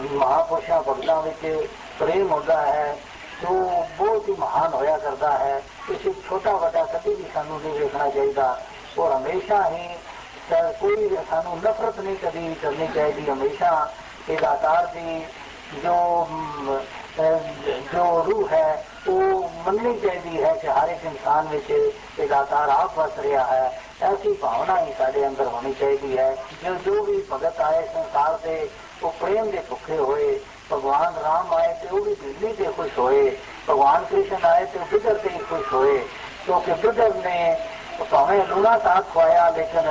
ਮਹਾਪੁਰਸ਼ਾਂ ਭਗਤਾਂ ਵਿੱਚ ਪ੍ਰੇਮ ਹੁੰਦਾ ਹੈ ਜੋ ਬਹੁਤ ਹੀ ਮਹਾਨ ਹੋਇਆ ਕਰਦਾ ਹੈ ਕਿਸੇ ਛੋਟਾ ਵੱਡਾ ਕਦੇ ਵੀ ਸਾਨੂੰ ਨਹੀਂ ਵੇਖਣਾ ਚਾਹੀਦਾ ਔਰ ਹਮੇਸ਼ਾ ਹੀ ਕੋਈ ਸਾਨੂੰ ਨਫ਼ਰਤ ਨਹੀਂ ਕਦੀ ਕਰਨੀ ਚਾਹੀਦੀ ਹਮੇਸ਼ਾ ਇਹ ਦਾਤਾਰ ਦੀ ਜੋ ਜੋ ਰੂਹ ਹੈ ਉਹ ਮੰਨਣੀ ਚਾਹੀਦੀ ਹੈ ਕਿ ਹਰ ਇੱਕ ਇਨਸਾਨ ਵਿੱਚ ਇਹ ਦਾਤਾਰ ਆਪ ਵਸ ਰਿਹਾ ਹੈ ਐਸੀ ਭਾਵਨਾ ਹੀ ਸਾਡੇ ਅੰਦਰ ਹੋਣੀ ਚਾਹੀਦੀ ਹੈ ਜੋ ਜੋ ਵੀ ਭਗਤ ਆਏ ਸੰਸਾਰ ਦੇ ਉਹ ਪ੍ਰੇਮ ਦੇ ਭੁੱਖੇ ਹੋਏ ਭਗਵਾਨ ਰਾਮ ਆਏ ਤੇ ਉਹ ਵੀ ਦਿੱਲੀ ਤੇ ਖੁਸ਼ ਹੋਏ ਭਗਵਾਨ ਕ੍ਰਿਸ਼ਨ ਆਏ ਤੇ ਬਿਦਰ ਤੇ ਖੁਸ਼ ਹੋਏ ਕਿਉਂਕਿ ਬਿਦਰ ਨੇ ਭਾਵੇਂ ਲੂਣਾ ਸਾਥ ਖਵਾਇਆ ਲੇਕਿਨ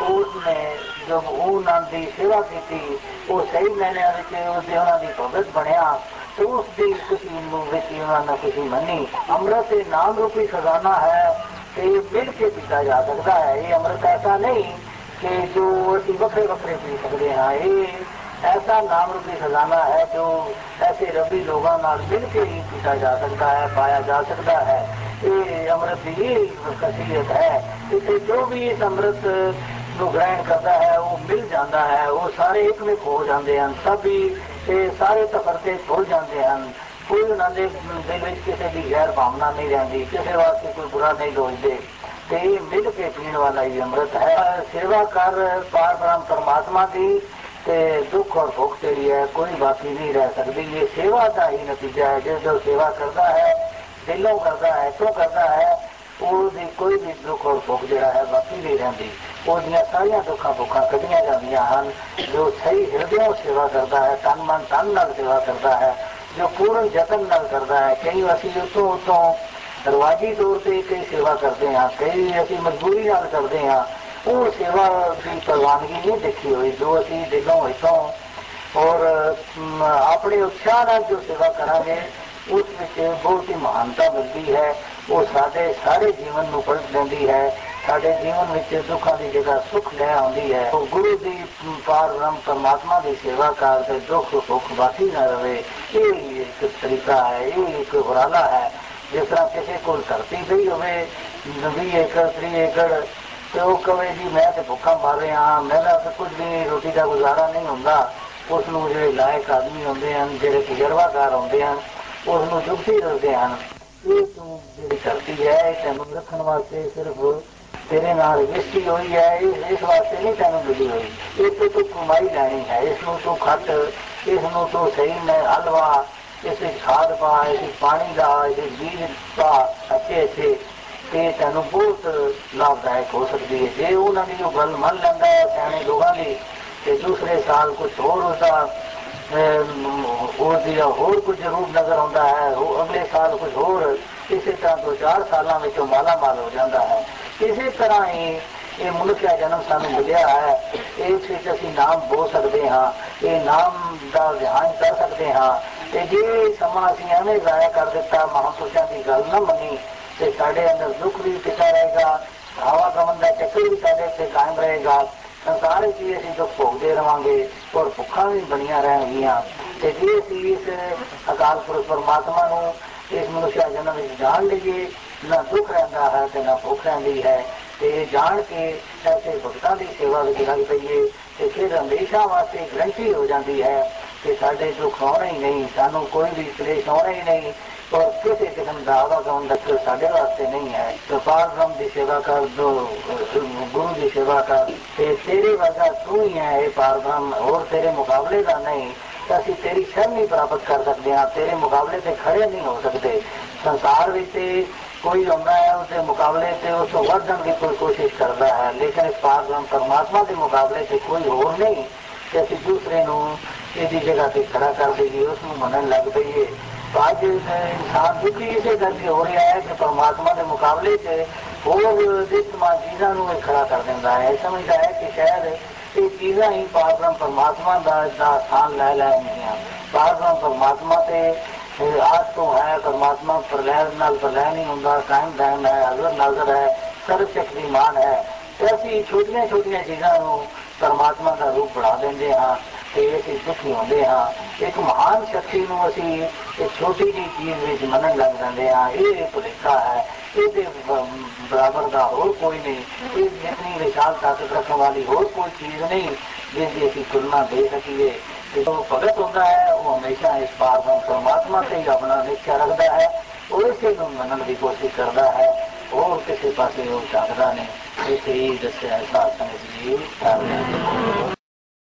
ਉਸਨੇ ਜਦ ਉਹਨਾਂ ਦੀ ਸੇਵਾ ਕੀਤੀ ਉਹ ਸਹੀ ਮੈਨੇ ਵਿੱਚ ਉਹਦੇ ਉਹਨਾਂ ਦੀ ਭਗਤ ਬਣਿਆ ਤੇ ਉਸ ਦੀ ਖੁਸ਼ੀ ਨੂੰ ਵਿੱਚ ਉਹਨਾਂ ਨੇ ਖੁਸ਼ੀ ਮੰਨੀ ਅੰਮ੍ਰਿਤ ਨਾਮ ਰੂਪੀ ਖਜ਼ਾਨਾ ਹੈ ਤੇ ਮਿਲ ਕੇ ਪੀਤਾ ਜਾ ਸਕਦਾ ਹੈ ਇਹ ਅੰਮ੍ਰਿਤ ਐਸਾ ਨਹੀਂ ਕਿ ਜੋ ਅਸੀਂ ਵੱਖਰੇ ਐਸਾ ਨਾਮ ਰੂਪੀ ਖਜ਼ਾਨਾ ਹੈ ਜੋ ਐਸੇ ਰੱਬੀ ਲੋਕਾਂ ਨਾਲ ਮਿਲ ਕੇ ਹੀ ਪੀਤਾ ਜਾ ਸਕਦਾ ਹੈ, ਪਾਇਆ ਜਾ ਸਕਦਾ ਹੈ। ਇਹ ਅੰਮ੍ਰਿਤ ਦੀ ਖਸੀਅਤ ਹੈ। ਇਸੇ ਜੋ ਵੀ ਇਸ ਅੰਮ੍ਰਿਤ ਨੂੰ ਗ੍ਰਹਿਣ ਕਰਦਾ ਹੈ, ਉਹ ਮਿਲ ਜਾਂਦਾ ਹੈ। ਉਹ ਸਾਰੇ ਇੱਕ ਵਿੱਚ ਹੋ ਜਾਂਦੇ ਹਨ। ਸਭ ਹੀ ਇਹ ਸਾਰੇ ਤਫਰਤੇ ਭੁੱਲ ਜਾਂਦੇ ਹਨ। ਕੋਈ ਉਹਨਾਂ ਦੇ ਦਿਲ ਵਿੱਚ ਕਿਸੇ ਦੀ ਗੈਰ ਭਾਵਨਾ ਨਹੀਂ ਰਹਿੰਦੀ। ਕਿਸੇ ਵਾਸਤੇ ਕੋਈ ਬੁਰਾ ਨਹੀਂ ਸੋਚਦੇ। ਤੇ ਇਹ ਮਿਲ ਕੇ ਪੀਣ ਵਾਲਾ ਹੀ ਅੰਮ੍ਰਿਤ ਹੈ। ਸੇਵਾ ਕਰ, ਪਾਰ ਬ੍ਰਹਮ ਪਰਮਾਤਮਾ ਦੀ ਤੇ ਦੁੱਖ ਔਰ ਭੁੱਖ ਜਿਹੜੀ ਹੈ ਕੋਈ ਬਾਕੀ ਨਹੀਂ ਰਹਿ ਸਕਦੀ ਇਹ ਸੇਵਾ ਦਾ ਹੀ ਨਤੀਜਾ ਹੈ ਜੇ ਜੋ ਸੇਵਾ ਕਰਦਾ ਹੈ ਦਿਲੋਂ ਕਰਦਾ ਹੈ ਕਿਉਂ ਕਰਦਾ ਹੈ ਉਹਦੀ ਕੋਈ ਵੀ ਦੁੱਖ ਔਰ ਭੁੱਖ ਜਿਹੜਾ ਹੈ ਬਾਕੀ ਨਹੀਂ ਰਹਿੰਦੀ ਉਹਦੀਆਂ ਸਾਰੀਆਂ ਦੁੱਖਾਂ ਭੁੱਖਾਂ ਕੱਢੀਆਂ ਜਾਂਦੀਆਂ ਹਨ ਜੋ ਸਹੀ ਹਿਰਦਿਓਂ ਸੇਵਾ ਕਰਦਾ ਹੈ ਤਨ ਮਨ ਤਨ ਨਾਲ ਸੇਵਾ ਕਰਦਾ ਹੈ ਜੋ ਪੂਰਨ ਯਤਨ ਨਾਲ ਕਰਦਾ ਹੈ ਕਈ ਅਸੀਂ ਉਤੋਂ ਉਤੋਂ ਦਰਵਾਜੀ ਤੌਰ ਤੇ ਕਈ ਸੇਵਾ ਕਰਦੇ ਹਾਂ ਕਈ ਅਸੀਂ ਮਜਬੂਰੀ ਨਾਲ ਕਰਦੇ ਹਾਂ ਉਹ ਸੇਵਾ ਦੀ ਪ੍ਰਵਾਨਗੀ ਨਹੀਂ ਦੇਖੀ ਹੋਈ ਜੋ ਅਸੀਂ ਦਿਲੋਂ ਇਥੋਂ ਔਰ ਆਪਣੇ ਉਤਸ਼ਾਹ ਨਾਲ ਜੋ ਸੇਵਾ ਕਰਾਂਗੇ ਉਸ ਵਿੱਚ ਬਹੁਤ ਹੀ ਮਹਾਨਤਾ ਮਿਲਦੀ ਹੈ ਉਹ ਸਾਡੇ ਸਾਰੇ ਜੀਵਨ ਨੂੰ ਪਲਟ ਦਿੰਦੀ ਹੈ ਸਾਡੇ ਜੀਵਨ ਵਿੱਚ ਦੁੱਖਾਂ ਦੀ ਜਗ੍ਹਾ ਸੁੱਖ ਲੈ ਆਉਂਦੀ ਹੈ ਉਹ ਗੁਰੂ ਦੀ ਪਾਰ ਬ੍ਰਹਮ ਪਰਮਾਤਮਾ ਦੀ ਸੇਵਾ ਕਰਦੇ ਦੁੱਖ ਭੁੱਖ ਬਾਕੀ ਨਾ ਰਵੇ ਇਹ ਇੱਕ ਤਰੀਕਾ ਹੈ ਇਹ ਇੱਕ ਉਪਰਾਲਾ ਹੈ ਜਿਸ ਤਰ੍ਹਾਂ ਕਿਸੇ ਕੋਲ ਧਰਤੀ ਪਈ ਹੋਵੇ 20 ਏਕੜ 30 ਏਕੜ ਤੇ ਉਹ ਕਵੇ ਜੀ, ਮੈਂ ਤੇ ਭੁੱਖਾ ਮਰ ਰਿਹਾ ਹਾਂ ਮੇਰਾ ਤਾਂ ਕੁਝ ਵੀ ਰੋਟੀ ਦਾ ਗੁਜ਼ਾਰਾ ਨਹੀਂ ਹੁੰਦਾ। ਉਸ ਨੂੰ ਜਿਹੜੇ ਲਾਇਕ ਆਦਮੀ ਹੁੰਦੇ ਹਨ, ਜਿਹੜੇ ਤਜਰਬਾਕਾਰ ਹੁੰਦੇ ਹਨ, ਉਸ ਨੂੰ ਜੁਗਤੀ ਦੱਸਦੇ ਹਨ। ਇਹ ਤੂੰ ਜਿਹੜੀ ਧਰਤੀ ਹੈ, ਇਹ ਤੈਨੂੰ ਰੱਖਣ ਵਾਸਤੇ ਸਿਰਫ ਤੇਰੇ ਨਾਲ ਵਿਸਤੀ ਹੋਈ ਹੈ ਇਸ ਵਾਸਤੇ ਨਹੀਂ ਤੈਨੂੰ ਮਿਲੀ ਹੋਈ। ਇਹ ਤੋਂ ਤੂੰ ਕਮਾਈ ਲੈਣੀ ਹੈ, ਇਸ ਨੂੰ ਤੂੰ ਖੱਟ, ਇਸ ਨੂੰ ਤੂੰ ਸਹੀ ਮੈਂ ਹਲਵਾ, ਇਸ ਵਿੱਚ ਖਾਦ ਪਾ, ਇਸ ਵਿੱਚ ਪਾਣੀ ਦਾ, ਇਸ ਵਿੱਚ ਬੀਜ ਪਾ ਅੱਛੇ ਅੱਛੇ ਤੇ ਤੈਨੂੰ ਬਹੁਤ ਲਾਭਦਾਇਕ ਹੋ ਸਕਦੀ ਹੈ ਜੇ ਉਹਨਾਂ ਦੀ ਉਹ ਗੱਲ ਮੰਨ ਲੈਂਦਾ ਹੈ ਸਿਆਣੇ ਲੋਕਾਂ ਦੀ ਤੇ ਦੂਸਰੇ ਸਾਲ ਕੁਝ ਹੋਰ ਉਸਦਾ ਉਹਦੀ ਹੋਰ ਕੁਝ ਰੂਪ ਨਜ਼ਰ ਆਉਂਦਾ ਹੈ ਉਹ ਅਗਲੇ ਸਾਲ ਕੁਝ ਹੋਰ ਇਸੇ ਤਰ੍ਹਾਂ ਦੋ ਚਾਰ ਸਾਲਾਂ ਵਿੱਚ ਮਾਲਾ ਮਾਲ ਹੋ ਜਾਂਦਾ ਹੈ ਇਸੇ ਤਰ੍ਹਾਂ ਹੀ ਇਹ ਮਨੁੱਖਿਆ ਜਨਮ ਸਾਨੂੰ ਮਿਲਿਆ ਹੈ ਇਸ ਵਿੱਚ ਅਸੀਂ ਨਾਮ ਬੋਲ ਸਕਦੇ ਹਾਂ ਇਹ ਨਾਮ ਦਾ ਵਿਹਾਨ ਕਰ ਸਕਦੇ ਹਾਂ ਤੇ ਜੇ ਸਮਾਂ ਅਸੀਂ ਐਵੇਂ ਜ਼ਾਇਆ ਕਰ ਦਿੱਤਾ ਮਹਾਂਪੁਰਸ਼ਾਂ ਦੀ ਗੱਲ ਨਾ ਮੰਨੀ ਤੇ ਸਾਡੇ ਅੰਦਰ ਦੁੱਖ ਵੀ ਟਿਕਾ ਰਹੇਗਾ ਹਵਾ ਗਮਨ ਦਾ ਚੱਕਰ ਵੀ ਸਾਡੇ ਉੱਤੇ ਕਾਇਮ ਸੰਸਾਰ ਵਿੱਚ ਵੀ ਅਸੀਂ ਦੁੱਖ ਭੋਗਦੇ ਰਵਾਂਗੇ ਔਰ ਭੁੱਖਾਂ ਵੀ ਬਣੀਆਂ ਰਹਿਣਗੀਆਂ। ਤੇ ਜੇ ਅਸੀਂ ਇਸ ਅਕਾਲ ਪੁਰਖ ਪਰਮਾਤਮਾ ਨੂੰ ਇਸ ਮਨੁੱਖਿਆ ਜਨਮ ਵਿੱਚ ਜਾਣ ਲਈਏ, ਨਾ ਦੁੱਖ ਰਹਿੰਦਾ ਹੈ ਤੇ ਨਾ ਭੁੱਖ ਰਹਿੰਦੀ ਹੈ। ਤੇ ਇਹ ਜਾਣ ਕੇ ਐਸੇ ਭਗਤਾਂ ਦੀ ਸੇਵਾ ਵਿੱਚ ਲੱਗ ਪਈਏ, ਤੇ ਫਿਰ ਹਮੇਸ਼ਾ ਵਾਸਤੇ ਗਰੰਟੀ ਹੋ ਜਾਂਦੀ ਹੈ ਕਿ ਸਾਡੇ ਦੁੱਖ ਆਉਣੇ ਹੀ ਨਹੀਂ, ਸਾਨੂੰ ਕੋਈ ਵੀ ਕਲੇਸ਼ ਆਉਣਾ ਹੀ ਨਹੀਂ। ਔਰ ਕਿਸੇ ਕਿਸਮ ਦਾ ਆਵਾਗਮਨ ਦਾ ਸਾਡੇ ਵਾਸਤੇ ਨਹੀਂ ਹੈ ਕਪਾਲ ਬ੍ਰਹਮ ਦੀ ਸੇਵਾ ਕਰ ਦੋ ਗੁਰੂ ਦੀ ਸੇਵਾ ਕਰ ਤੇ ਤੇਰੇ ਵਰਗਾ ਤੂੰ ਹੀ ਹੈ ਇਹ ਪਾਰ ਬ੍ਰਹਮ ਹੋਰ ਤੇਰੇ ਮੁਕਾਬਲੇ ਦਾ ਨਹੀਂ ਅਸੀਂ ਤੇਰੀ ਸ਼ਰਨ ਨਹੀਂ ਪ੍ਰਾਪਤ ਕਰ ਸਕਦੇ ਹਾਂ ਤੇਰੇ ਮੁਕਾਬਲੇ ਤੇ ਖੜੇ ਨਹੀਂ ਹੋ ਸਕਦੇ ਸੰਸਾਰ ਵਿੱਚ ਕੋਈ ਹੁੰਦਾ ਹੈ ਉਸਦੇ ਮੁਕਾਬਲੇ ਤੇ ਉਸ ਤੋਂ ਵਧਣ ਦੀ ਕੋਈ ਕੋਸ਼ਿਸ਼ ਕਰਦਾ ਹੈ ਲੇਕਿਨ ਇਸ ਪਾਰ ਬ੍ਰਹਮ ਪਰਮਾਤਮਾ ਦੇ ਮੁਕਾਬਲੇ ਤੇ ਕੋਈ ਹੋਰ ਨਹੀਂ ਕਿ ਅਸੀਂ ਦੂਸਰੇ ਨੂੰ ਇਹਦੀ ਜਗ੍ਹਾ ਤੇ ਖੜਾ ਕਰ ਦਈਏ ਉਸ ਨੂੰ ਮੰਨਣ ਲੱਗ ਪਈਏ ਅੱਜ ਇਨਸਾਨ ਦੁਖੀ ਇਸੇ ਕਰਕੇ ਹੋ ਰਿਹਾ ਹੈ ਕਿ ਪਰਮਾਤਮਾ ਦੇ ਮੁਕਾਬਲੇ 'ਚ ਹੋਰ ਦਿਸਮਾਨ ਚੀਜ਼ਾਂ ਨੂੰ ਖੜਾ ਕਰ ਦਿੰਦਾ ਹੈ ਸਮਝਦਾ ਹੈ ਕਿ ਸ਼ਾਇਦ ਇਹ ਚੀਜ਼ਾਂ ਹੀ ਪਾਰਬ੍ਰਹਮ ਪਰਮਾਤਮਾ ਦਾ ਦਾ ਸਥਾਨ ਲੈ ਲੈਣਗੀਆਂ ਪਾਰਬ੍ਰਹਮ ਪਰਮਾਤਮਾ ਤੇ ਆਜ ਤੋਂ ਹੈ ਪਰਮਾਤਮਾ ਪ੍ਰਲੈ ਨਾਲ ਪ੍ਰਲੈ ਨਹੀਂ ਹੁੰਦਾ ਕਾਇਮ ਕਾਇਮ ਹੈ ਹਜ਼ਰ ਨਾਜ਼ਰ ਹੈ ਸਰਵ ਸ਼ਕਤੀਮਾਨ ਹੈ ਤੇ ਅਸੀਂ ਛੋਟੀਆਂ ਛੋਟੀਆਂ ਚੀਜ਼ਾਂ ਨੂੰ ਪਰਮਾਤਮਾ ਦਾ ਰੂਪ ਬਣਾ ਦਿੰਦੇ ਹਾਂ ਤੇ ਅਸੀਂ ਦੁਖੀ ਹੁੰਦੇ ਹਾਂ ਇੱਕ ਮਹਾਨ ਸ਼ਕਤੀ ਨੂੰ ਅਸੀਂ ਇੱਕ ਛੋਟੀ ਜਿਹੀ ਚੀਜ਼ ਵਿੱਚ ਮੰਨਣ ਲੱਗ ਜਾਂਦੇ ਹਾਂ ਇਹ ਭੁਲੇਖਾ ਹੈ ਇਹਦੇ ਬਰਾਬਰ ਦਾ ਹੋਰ ਕੋਈ ਨਹੀਂ ਇਹ ਜਿਤਨੀ ਵਿਸ਼ਾਲ ਤਾਕਤ ਰੱਖਣ ਵਾਲੀ ਹੋਰ ਕੋਈ ਚੀਜ਼ ਨਹੀਂ ਜਿਸ ਦੀ ਅਸੀਂ ਤੁਲਨਾ ਦੇ ਸਕੀਏ जो भगत होता है वो हमेशा इस पार परमात्मा से ही अपना निश्चय रखता है और इसे मनन की कोशिश करता है और किसी पास वो झाकता नहीं इसे ही दस ऐसा समझ ली